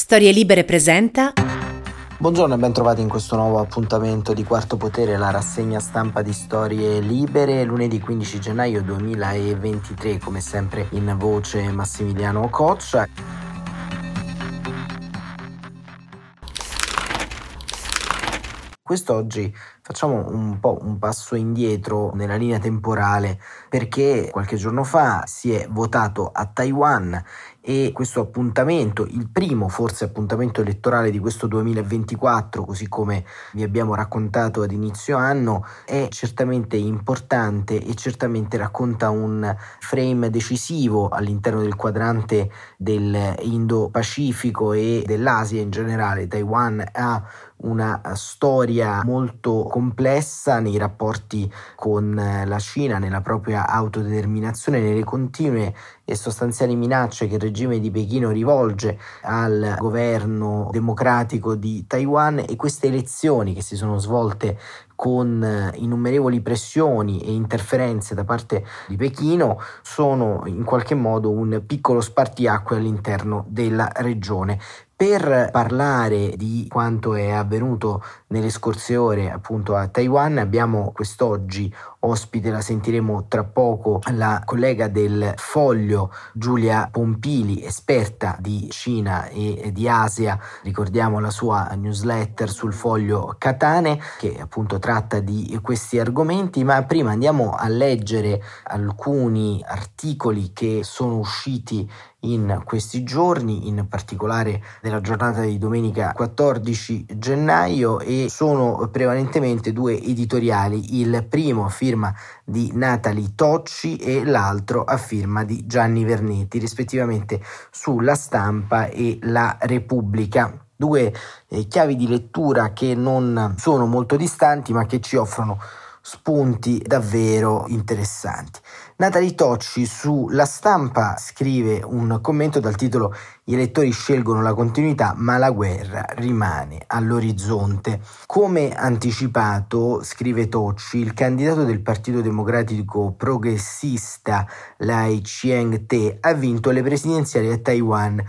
Storie Libere presenta Buongiorno e ben trovati in questo nuovo appuntamento di Quarto Potere, la rassegna stampa di Storie Libere, lunedì 15 gennaio 2023, come sempre in voce Massimiliano Coccia. Quest'oggi facciamo un po' un passo indietro nella linea temporale perché qualche giorno fa si è votato a Taiwan e questo appuntamento, il primo forse appuntamento elettorale di questo 2024, così come vi abbiamo raccontato ad inizio anno, è certamente importante e certamente racconta un frame decisivo all'interno del quadrante del Indo-Pacifico e dell'Asia in generale. Taiwan ha una storia molto complessa nei rapporti con la Cina, nella propria autodeterminazione, nelle continue e sostanziali minacce che il regime di Pechino rivolge al governo democratico di Taiwan e queste elezioni che si sono svolte con innumerevoli pressioni e interferenze da parte di Pechino sono in qualche modo un piccolo spartiacque all'interno della regione. Per parlare di quanto è avvenuto nelle scorse ore appunto a Taiwan abbiamo quest'oggi ospite, la sentiremo tra poco, la collega del Foglio Giulia Pompili, esperta di Cina e di Asia, ricordiamo la sua newsletter sul Foglio Catane che appunto tratta di questi argomenti, ma prima andiamo a leggere alcuni articoli che sono usciti in questi giorni, in particolare nella giornata di domenica 14 gennaio e sono prevalentemente due editoriali, il primo a firma di Natalie Tocci e l'altro a firma di Gianni Vernetti, rispettivamente sulla stampa e la Repubblica due eh, chiavi di lettura che non sono molto distanti ma che ci offrono spunti davvero interessanti. Natalie Tocci sulla stampa scrive un commento dal titolo Gli elettori scelgono la continuità ma la guerra rimane all'orizzonte. Come anticipato, scrive Tocci, il candidato del Partito Democratico Progressista Lai Ching-te ha vinto le presidenziali a Taiwan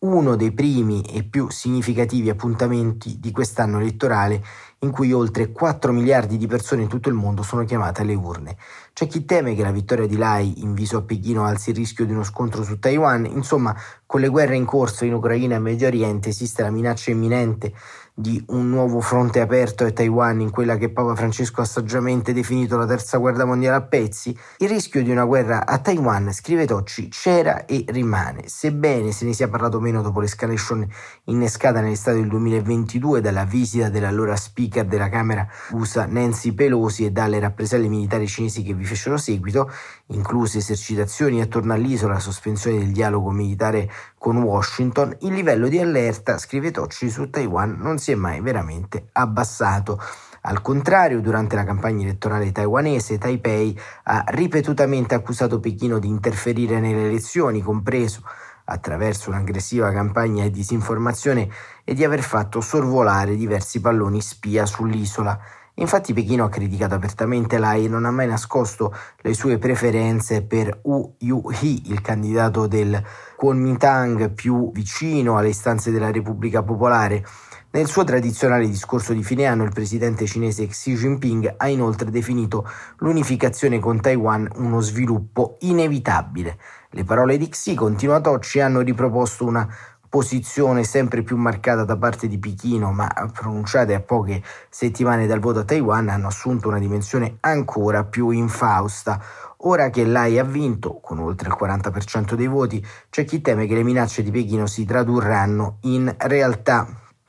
uno dei primi e più significativi appuntamenti di quest'anno elettorale in cui oltre 4 miliardi di persone in tutto il mondo sono chiamate alle urne. C'è chi teme che la vittoria di Lai in viso a Pechino alzi il rischio di uno scontro su Taiwan, insomma, con le guerre in corso in Ucraina e Medio Oriente esiste la minaccia imminente di un nuovo fronte aperto a Taiwan in quella che Papa Francesco ha saggiamente definito la terza guerra mondiale a pezzi, il rischio di una guerra a Taiwan, scrive Tocci, c'era e rimane, sebbene se ne sia parlato meno dopo l'escalation innescata nell'estate del 2022 dalla visita dell'allora speaker della Camera USA Nancy Pelosi e dalle rappresaglie militari cinesi che vi fecero seguito, incluse esercitazioni attorno all'isola, sospensione del dialogo militare con Washington, il livello di allerta, scrive Tocci, su Taiwan non si è mai veramente abbassato. Al contrario, durante la campagna elettorale taiwanese, Taipei ha ripetutamente accusato Pechino di interferire nelle elezioni, compreso attraverso un'aggressiva campagna di disinformazione e di aver fatto sorvolare diversi palloni spia sull'isola. Infatti Pechino ha criticato apertamente Lai e non ha mai nascosto le sue preferenze per Wu Yu-hee, il candidato del Kuomintang più vicino alle istanze della Repubblica Popolare. Nel suo tradizionale discorso di fine anno il presidente cinese Xi Jinping ha inoltre definito l'unificazione con Taiwan uno sviluppo inevitabile. Le parole di Xi, continua Tocci, hanno riproposto una posizione sempre più marcata da parte di Pechino, ma pronunciate a poche settimane dal voto a Taiwan, hanno assunto una dimensione ancora più infausta. Ora che Lai ha vinto, con oltre il 40% dei voti, c'è chi teme che le minacce di Pechino si tradurranno in realtà.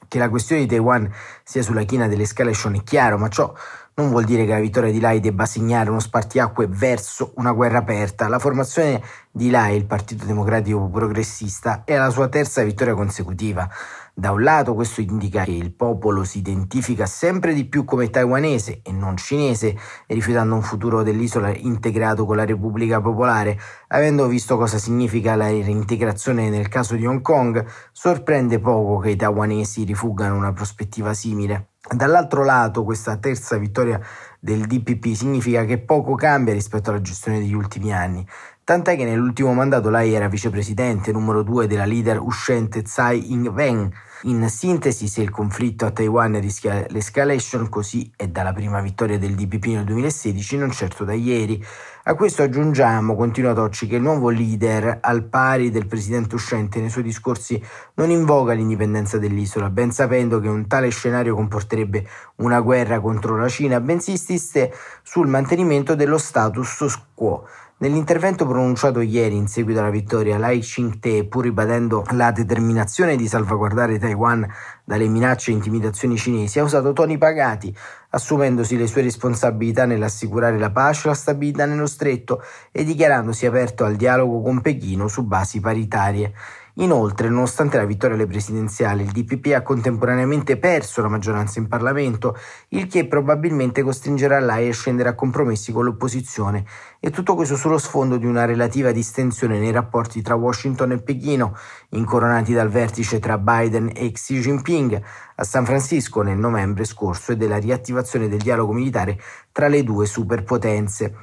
Che la questione di Taiwan sia sulla china dell'escalation è chiaro, ma ciò non vuol dire che la vittoria di Lai debba segnare uno spartiacque verso una guerra aperta. La formazione di Lai, il Partito Democratico Progressista, è la sua terza vittoria consecutiva. Da un lato questo indica che il popolo si identifica sempre di più come taiwanese e non cinese, rifiutando un futuro dell'isola integrato con la Repubblica Popolare. Avendo visto cosa significa la reintegrazione nel caso di Hong Kong, sorprende poco che i taiwanesi rifuggano una prospettiva simile. Dall'altro lato, questa terza vittoria del DPP significa che poco cambia rispetto alla gestione degli ultimi anni, tant'è che nell'ultimo mandato lei era vicepresidente numero due della leader uscente Tsai Ing-wen, in sintesi, se il conflitto a Taiwan rischia l'escalation, così è dalla prima vittoria del DPP nel 2016, non certo da ieri. A questo aggiungiamo, continua Tocci, che il nuovo leader, al pari del presidente uscente, nei suoi discorsi non invoca l'indipendenza dell'isola, ben sapendo che un tale scenario comporterebbe una guerra contro la Cina, bensì insiste sul mantenimento dello status quo. Nell'intervento pronunciato ieri in seguito alla vittoria, Lai Ching-te, pur ribadendo la determinazione di salvaguardare Taiwan dalle minacce e intimidazioni cinesi, ha usato toni pagati, assumendosi le sue responsabilità nell'assicurare la pace e la stabilità nello stretto e dichiarandosi aperto al dialogo con Pechino su basi paritarie. Inoltre, nonostante la vittoria alle presidenziali, il DPP ha contemporaneamente perso la maggioranza in Parlamento, il che probabilmente costringerà l'AI a scendere a compromessi con l'opposizione. E tutto questo sullo sfondo di una relativa distensione nei rapporti tra Washington e Pechino, incoronati dal vertice tra Biden e Xi Jinping a San Francisco nel novembre scorso e della riattivazione del dialogo militare tra le due superpotenze.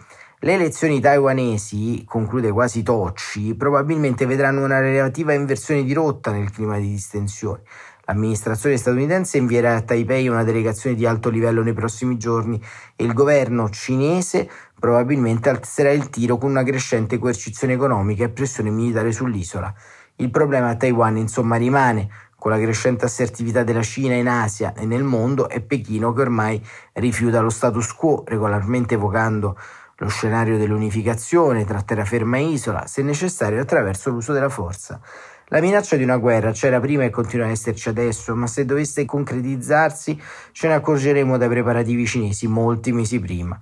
Le elezioni taiwanesi, conclude quasi Tocci, probabilmente vedranno una relativa inversione di rotta nel clima di distensione. L'amministrazione statunitense invierà a Taipei una delegazione di alto livello nei prossimi giorni e il governo cinese probabilmente alzerà il tiro con una crescente coercizione economica e pressione militare sull'isola. Il problema a Taiwan insomma rimane, con la crescente assertività della Cina in Asia e nel mondo e Pechino che ormai rifiuta lo status quo, regolarmente evocando lo scenario dell'unificazione tra terraferma e isola, se necessario attraverso l'uso della forza. La minaccia di una guerra c'era prima e continua a esserci adesso, ma se dovesse concretizzarsi ce ne accorgeremo dai preparativi cinesi molti mesi prima.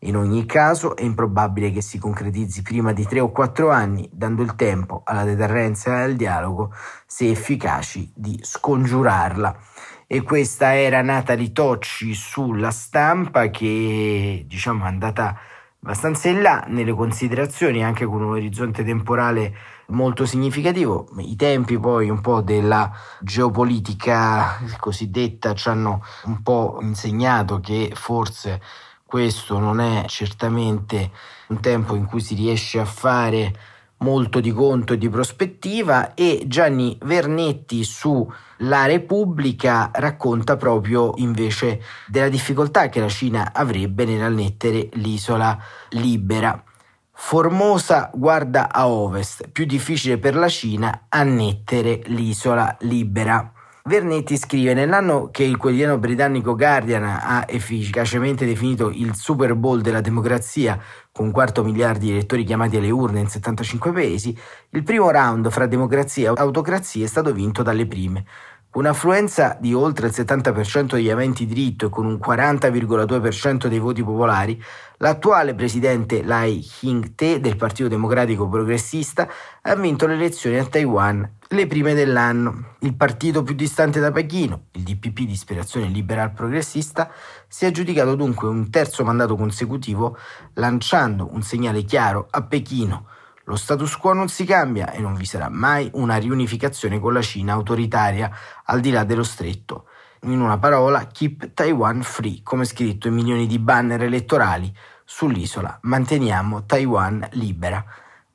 In ogni caso è improbabile che si concretizzi prima di tre o quattro anni, dando il tempo alla deterrenza e al dialogo, se efficaci, di scongiurarla. E questa era Natalie Tocci sulla stampa che diciamo è andata abbastanza in là nelle considerazioni, anche con un orizzonte temporale molto significativo. I tempi poi un po' della geopolitica cosiddetta ci hanno un po' insegnato che forse questo non è certamente un tempo in cui si riesce a fare molto di conto e di prospettiva e Gianni Vernetti su La Repubblica racconta proprio invece della difficoltà che la Cina avrebbe nell'annettere l'isola libera. Formosa guarda a ovest, più difficile per la Cina annettere l'isola libera. Vernetti scrive: Nell'anno che il quotidiano britannico Guardian ha efficacemente definito il Super Bowl della democrazia, con un quarto miliardo di elettori chiamati alle urne in 75 paesi, il primo round fra democrazia e autocrazia è stato vinto dalle prime. Un'affluenza di oltre il 70% degli aventi diritto e con un 40,2% dei voti popolari, l'attuale presidente Lai Ching-te del Partito Democratico Progressista ha vinto le elezioni a Taiwan, le prime dell'anno. Il partito più distante da Pechino, il DPP di ispirazione liberal progressista, si è aggiudicato dunque un terzo mandato consecutivo, lanciando un segnale chiaro a Pechino lo status quo non si cambia e non vi sarà mai una riunificazione con la Cina autoritaria al di là dello stretto. In una parola, keep Taiwan free, come scritto in milioni di banner elettorali sull'isola. Manteniamo Taiwan libera.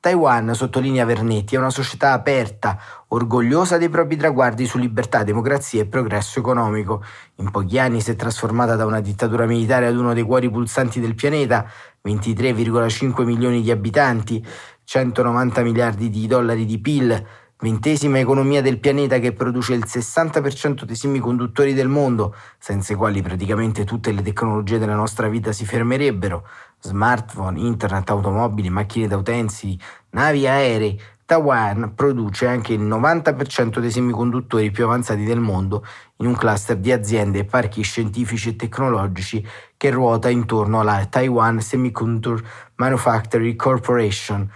Taiwan, sottolinea Vernetti, è una società aperta, orgogliosa dei propri traguardi su libertà, democrazia e progresso economico. In pochi anni si è trasformata da una dittatura militare ad uno dei cuori pulsanti del pianeta, 23,5 milioni di abitanti, 190 miliardi di dollari di PIL, ventesima economia del pianeta che produce il 60% dei semiconduttori del mondo, senza i quali praticamente tutte le tecnologie della nostra vita si fermerebbero, smartphone, internet, automobili, macchine da utensili, navi aerei, Taiwan produce anche il 90% dei semiconduttori più avanzati del mondo in un cluster di aziende e parchi scientifici e tecnologici che ruota intorno alla Taiwan Semiconductor Manufacturing Corporation.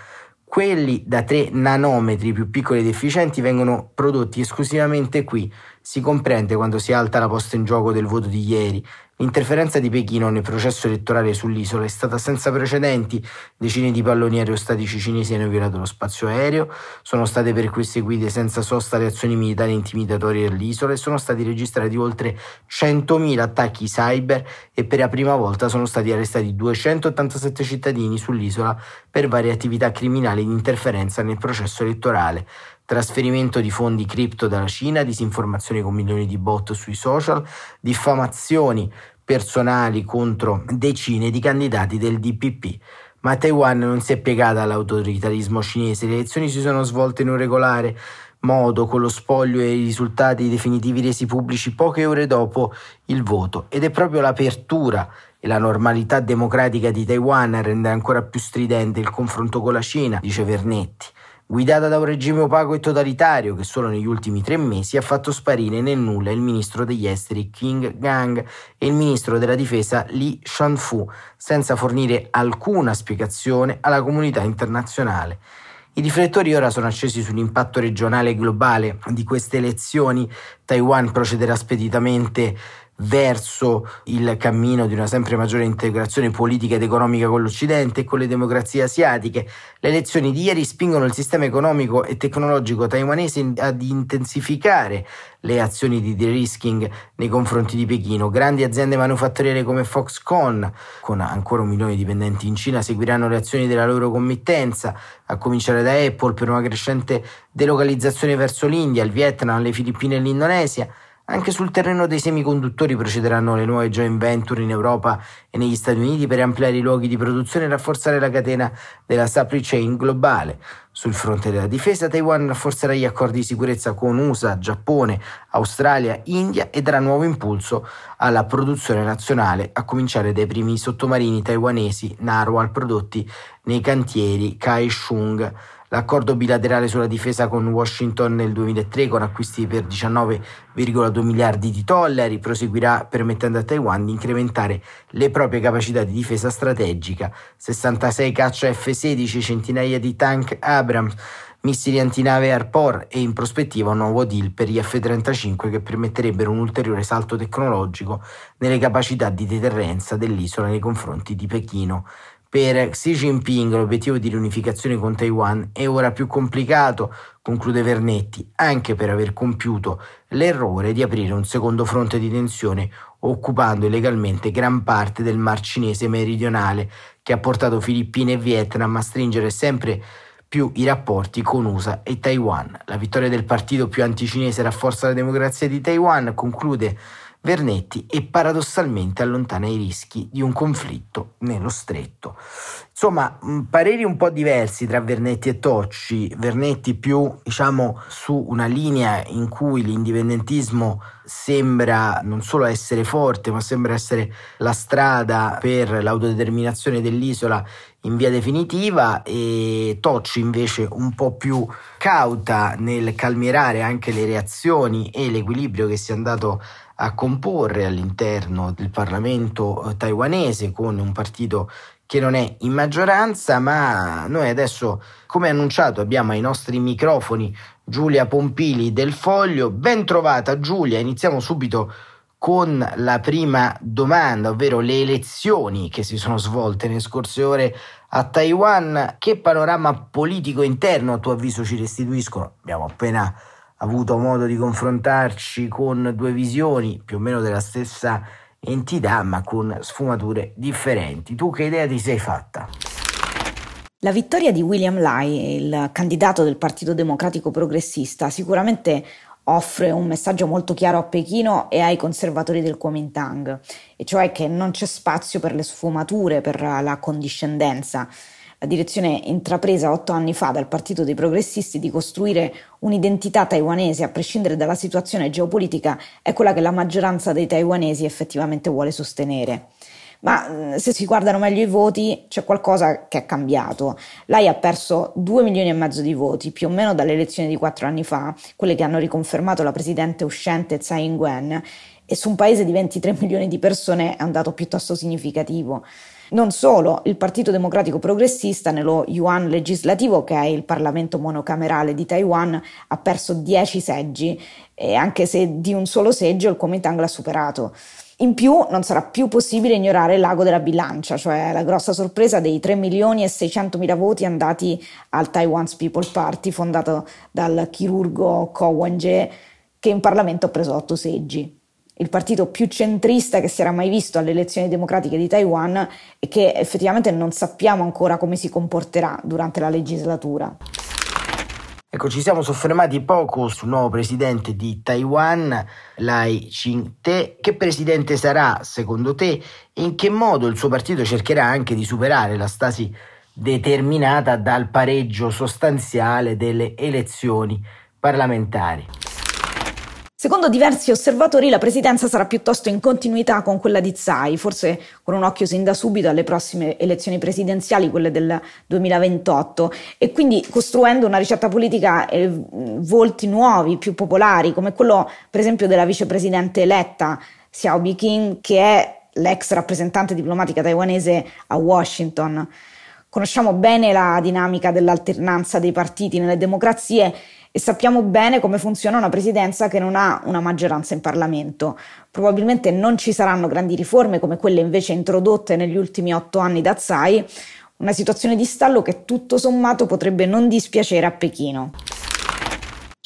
Quelli da 3 nanometri più piccoli ed efficienti vengono prodotti esclusivamente qui. Si comprende quando si alta la posta in gioco del voto di ieri, L'interferenza di Pechino nel processo elettorale sull'isola è stata senza precedenti, decine di palloni aerostatici cinesi hanno violato lo spazio aereo, sono state perseguite senza sosta le azioni militari intimidatorie dell'isola e sono stati registrati oltre 100.000 attacchi cyber e per la prima volta sono stati arrestati 287 cittadini sull'isola per varie attività criminali di interferenza nel processo elettorale trasferimento di fondi cripto dalla Cina, disinformazione con milioni di bot sui social, diffamazioni personali contro decine di candidati del DPP. Ma Taiwan non si è piegata all'autoritarismo cinese, le elezioni si sono svolte in un regolare modo con lo spoglio e i risultati definitivi resi pubblici poche ore dopo il voto ed è proprio l'apertura e la normalità democratica di Taiwan a rendere ancora più stridente il confronto con la Cina, dice Vernetti guidata da un regime opaco e totalitario che solo negli ultimi tre mesi ha fatto sparire nel nulla il ministro degli esteri King Gang e il ministro della difesa Li Shanfu, senza fornire alcuna spiegazione alla comunità internazionale. I riflettori ora sono accesi sull'impatto regionale e globale di queste elezioni. Taiwan procederà speditamente verso il cammino di una sempre maggiore integrazione politica ed economica con l'Occidente e con le democrazie asiatiche. Le elezioni di ieri spingono il sistema economico e tecnologico taiwanese ad intensificare le azioni di de-risking nei confronti di Pechino. Grandi aziende manufatturiere come Foxconn, con ancora un milione di dipendenti in Cina, seguiranno le azioni della loro committenza, a cominciare da Apple per una crescente delocalizzazione verso l'India, il Vietnam, le Filippine e l'Indonesia. Anche sul terreno dei semiconduttori procederanno le nuove joint venture in Europa e negli Stati Uniti per ampliare i luoghi di produzione e rafforzare la catena della supply chain globale. Sul fronte della difesa, Taiwan rafforzerà gli accordi di sicurezza con USA, Giappone, Australia, India e darà nuovo impulso alla produzione nazionale, a cominciare dai primi sottomarini taiwanesi Narwhal prodotti nei cantieri Kaishung. L'accordo bilaterale sulla difesa con Washington nel 2003 con acquisti per 19,2 miliardi di dollari proseguirà permettendo a Taiwan di incrementare le proprie capacità di difesa strategica, 66 caccia F-16, centinaia di tank Abrams, missili antinave Harpoon e in prospettiva un nuovo deal per gli F-35 che permetterebbero un ulteriore salto tecnologico nelle capacità di deterrenza dell'isola nei confronti di Pechino. Per Xi Jinping l'obiettivo di riunificazione con Taiwan è ora più complicato, conclude Vernetti, anche per aver compiuto l'errore di aprire un secondo fronte di tensione occupando illegalmente gran parte del Mar Cinese meridionale che ha portato Filippine e Vietnam a stringere sempre più i rapporti con USA e Taiwan. La vittoria del partito più anticinese rafforza la democrazia di Taiwan, conclude Vernetti e paradossalmente allontana i rischi di un conflitto nello stretto. Insomma, pareri un po' diversi tra Vernetti e Tocci, Vernetti più diciamo su una linea in cui l'indipendentismo sembra non solo essere forte, ma sembra essere la strada per l'autodeterminazione dell'isola in via definitiva e Tocci invece un po' più cauta nel calmierare anche le reazioni e l'equilibrio che si è andato comporre all'interno del Parlamento eh, taiwanese con un partito che non è in maggioranza, ma noi adesso, come annunciato, abbiamo ai nostri microfoni Giulia Pompili del Foglio. Ben trovata Giulia, iniziamo subito con la prima domanda, ovvero le elezioni che si sono svolte nelle scorse ore a Taiwan. Che panorama politico interno a tuo avviso ci restituiscono? Abbiamo appena avuto modo di confrontarci con due visioni più o meno della stessa entità, ma con sfumature differenti. Tu che idea ti sei fatta? La vittoria di William Lai, il candidato del Partito Democratico Progressista, sicuramente offre un messaggio molto chiaro a Pechino e ai conservatori del Kuomintang, e cioè che non c'è spazio per le sfumature, per la condiscendenza. La direzione intrapresa otto anni fa dal Partito dei Progressisti di costruire un'identità taiwanese a prescindere dalla situazione geopolitica è quella che la maggioranza dei taiwanesi effettivamente vuole sostenere. ma mm, se si guardano meglio i voti c'è qualcosa che è cambiato. Lei ha perso 2 milioni e mezzo di voti, più o meno dalle elezioni di quattro anni fa, quelle che hanno riconfermato la presidente uscente Tsai Ing-wen, e su un paese di 23 milioni di persone è un dato piuttosto significativo. Non solo, il Partito Democratico Progressista nello Yuan legislativo, che è il Parlamento monocamerale di Taiwan, ha perso 10 seggi, e anche se di un solo seggio il Kuomintang l'ha superato. In più non sarà più possibile ignorare il lago della bilancia, cioè la grossa sorpresa dei 3 milioni e 600 mila voti andati al Taiwan's People Party, fondato dal chirurgo Ko Wen-je, che in Parlamento ha preso 8 seggi il partito più centrista che si era mai visto alle elezioni democratiche di Taiwan e che effettivamente non sappiamo ancora come si comporterà durante la legislatura. Ecco, ci siamo soffermati poco sul nuovo presidente di Taiwan, Lai Ching-te. Che presidente sarà secondo te e in che modo il suo partito cercherà anche di superare la stasi determinata dal pareggio sostanziale delle elezioni parlamentari? Secondo diversi osservatori la presidenza sarà piuttosto in continuità con quella di Tsai, forse con un occhio sin da subito alle prossime elezioni presidenziali, quelle del 2028, e quindi costruendo una ricetta politica e volti nuovi, più popolari, come quello per esempio della vicepresidente eletta Xiao Biqing, che è l'ex rappresentante diplomatica taiwanese a Washington. Conosciamo bene la dinamica dell'alternanza dei partiti nelle democrazie e sappiamo bene come funziona una presidenza che non ha una maggioranza in Parlamento. Probabilmente non ci saranno grandi riforme come quelle invece introdotte negli ultimi otto anni da Tsai, una situazione di stallo che tutto sommato potrebbe non dispiacere a Pechino.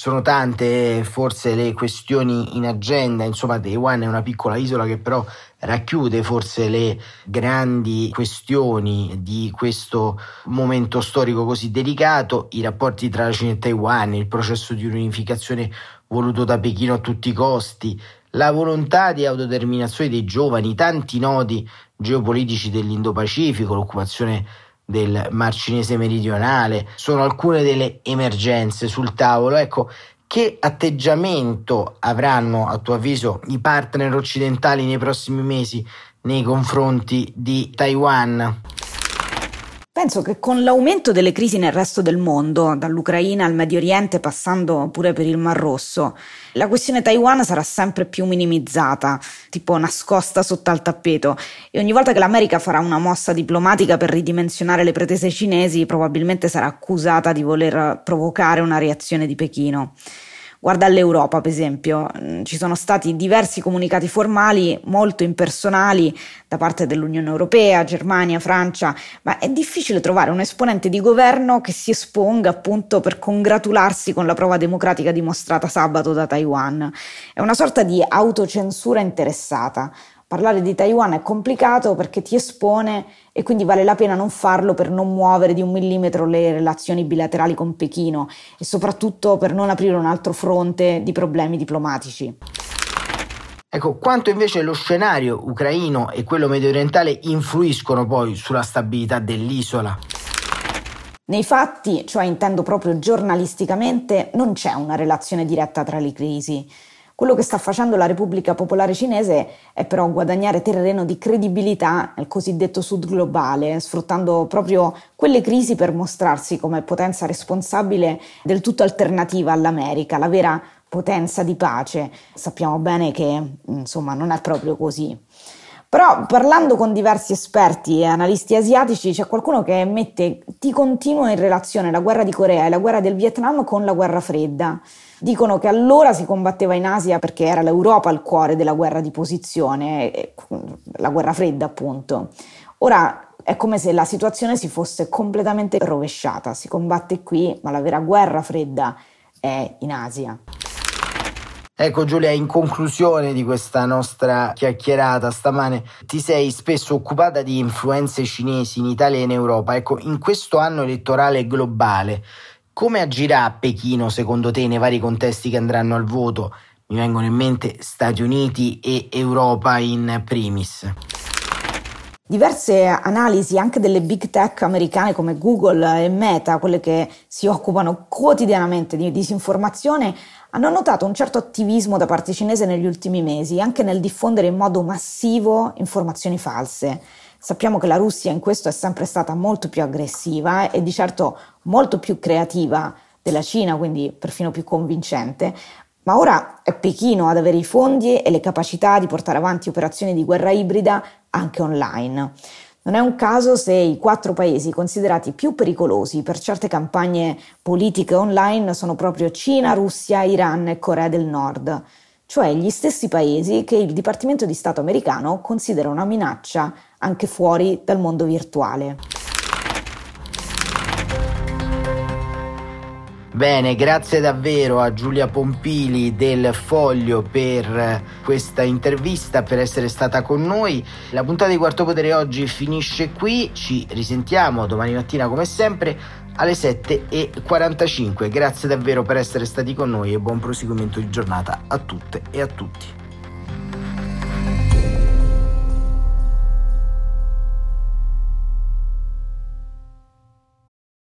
Sono tante forse le questioni in agenda, insomma Taiwan è una piccola isola che però racchiude forse le grandi questioni di questo momento storico così delicato, i rapporti tra la Cina e Taiwan, il processo di unificazione voluto da Pechino a tutti i costi, la volontà di autodeterminazione dei giovani, tanti nodi geopolitici dell'Indo-Pacifico, l'occupazione del Mar Cinese meridionale, sono alcune delle emergenze sul tavolo. Ecco, che atteggiamento avranno a tuo avviso i partner occidentali nei prossimi mesi nei confronti di Taiwan? Penso che con l'aumento delle crisi nel resto del mondo, dall'Ucraina al Medio Oriente passando pure per il Mar Rosso, la questione Taiwan sarà sempre più minimizzata, tipo nascosta sotto al tappeto, e ogni volta che l'America farà una mossa diplomatica per ridimensionare le pretese cinesi, probabilmente sarà accusata di voler provocare una reazione di Pechino. Guarda all'Europa, per esempio, mm, ci sono stati diversi comunicati formali molto impersonali da parte dell'Unione Europea, Germania, Francia, ma è difficile trovare un esponente di governo che si esponga appunto per congratularsi con la prova democratica dimostrata sabato da Taiwan. È una sorta di autocensura interessata. Parlare di Taiwan è complicato perché ti espone e quindi vale la pena non farlo per non muovere di un millimetro le relazioni bilaterali con Pechino e soprattutto per non aprire un altro fronte di problemi diplomatici. Ecco, quanto invece lo scenario ucraino e quello medio orientale influiscono poi sulla stabilità dell'isola? Nei fatti, cioè intendo proprio giornalisticamente, non c'è una relazione diretta tra le crisi. Quello che sta facendo la Repubblica Popolare Cinese è però guadagnare terreno di credibilità nel cosiddetto sud globale, sfruttando proprio quelle crisi per mostrarsi come potenza responsabile del tutto alternativa all'America, la vera potenza di pace. Sappiamo bene che insomma non è proprio così. Però parlando con diversi esperti e analisti asiatici c'è qualcuno che mette di continuo in relazione la guerra di Corea e la guerra del Vietnam con la guerra fredda. Dicono che allora si combatteva in Asia perché era l'Europa al cuore della guerra di posizione, la guerra fredda appunto. Ora è come se la situazione si fosse completamente rovesciata, si combatte qui, ma la vera guerra fredda è in Asia. Ecco Giulia, in conclusione di questa nostra chiacchierata stamane, ti sei spesso occupata di influenze cinesi in Italia e in Europa. Ecco, in questo anno elettorale globale, come agirà Pechino secondo te nei vari contesti che andranno al voto? Mi vengono in mente Stati Uniti e Europa in primis. Diverse analisi anche delle big tech americane come Google e Meta, quelle che si occupano quotidianamente di disinformazione, hanno notato un certo attivismo da parte cinese negli ultimi mesi, anche nel diffondere in modo massivo informazioni false. Sappiamo che la Russia in questo è sempre stata molto più aggressiva e di certo molto più creativa della Cina, quindi perfino più convincente, ma ora è Pechino ad avere i fondi e le capacità di portare avanti operazioni di guerra ibrida anche online. Non è un caso se i quattro paesi considerati più pericolosi per certe campagne politiche online sono proprio Cina, Russia, Iran e Corea del Nord, cioè gli stessi paesi che il Dipartimento di Stato americano considera una minaccia anche fuori dal mondo virtuale. Bene, grazie davvero a Giulia Pompili del Foglio per questa intervista, per essere stata con noi. La puntata di Quarto Potere oggi finisce qui, ci risentiamo domani mattina come sempre alle 7.45. Grazie davvero per essere stati con noi e buon proseguimento di giornata a tutte e a tutti.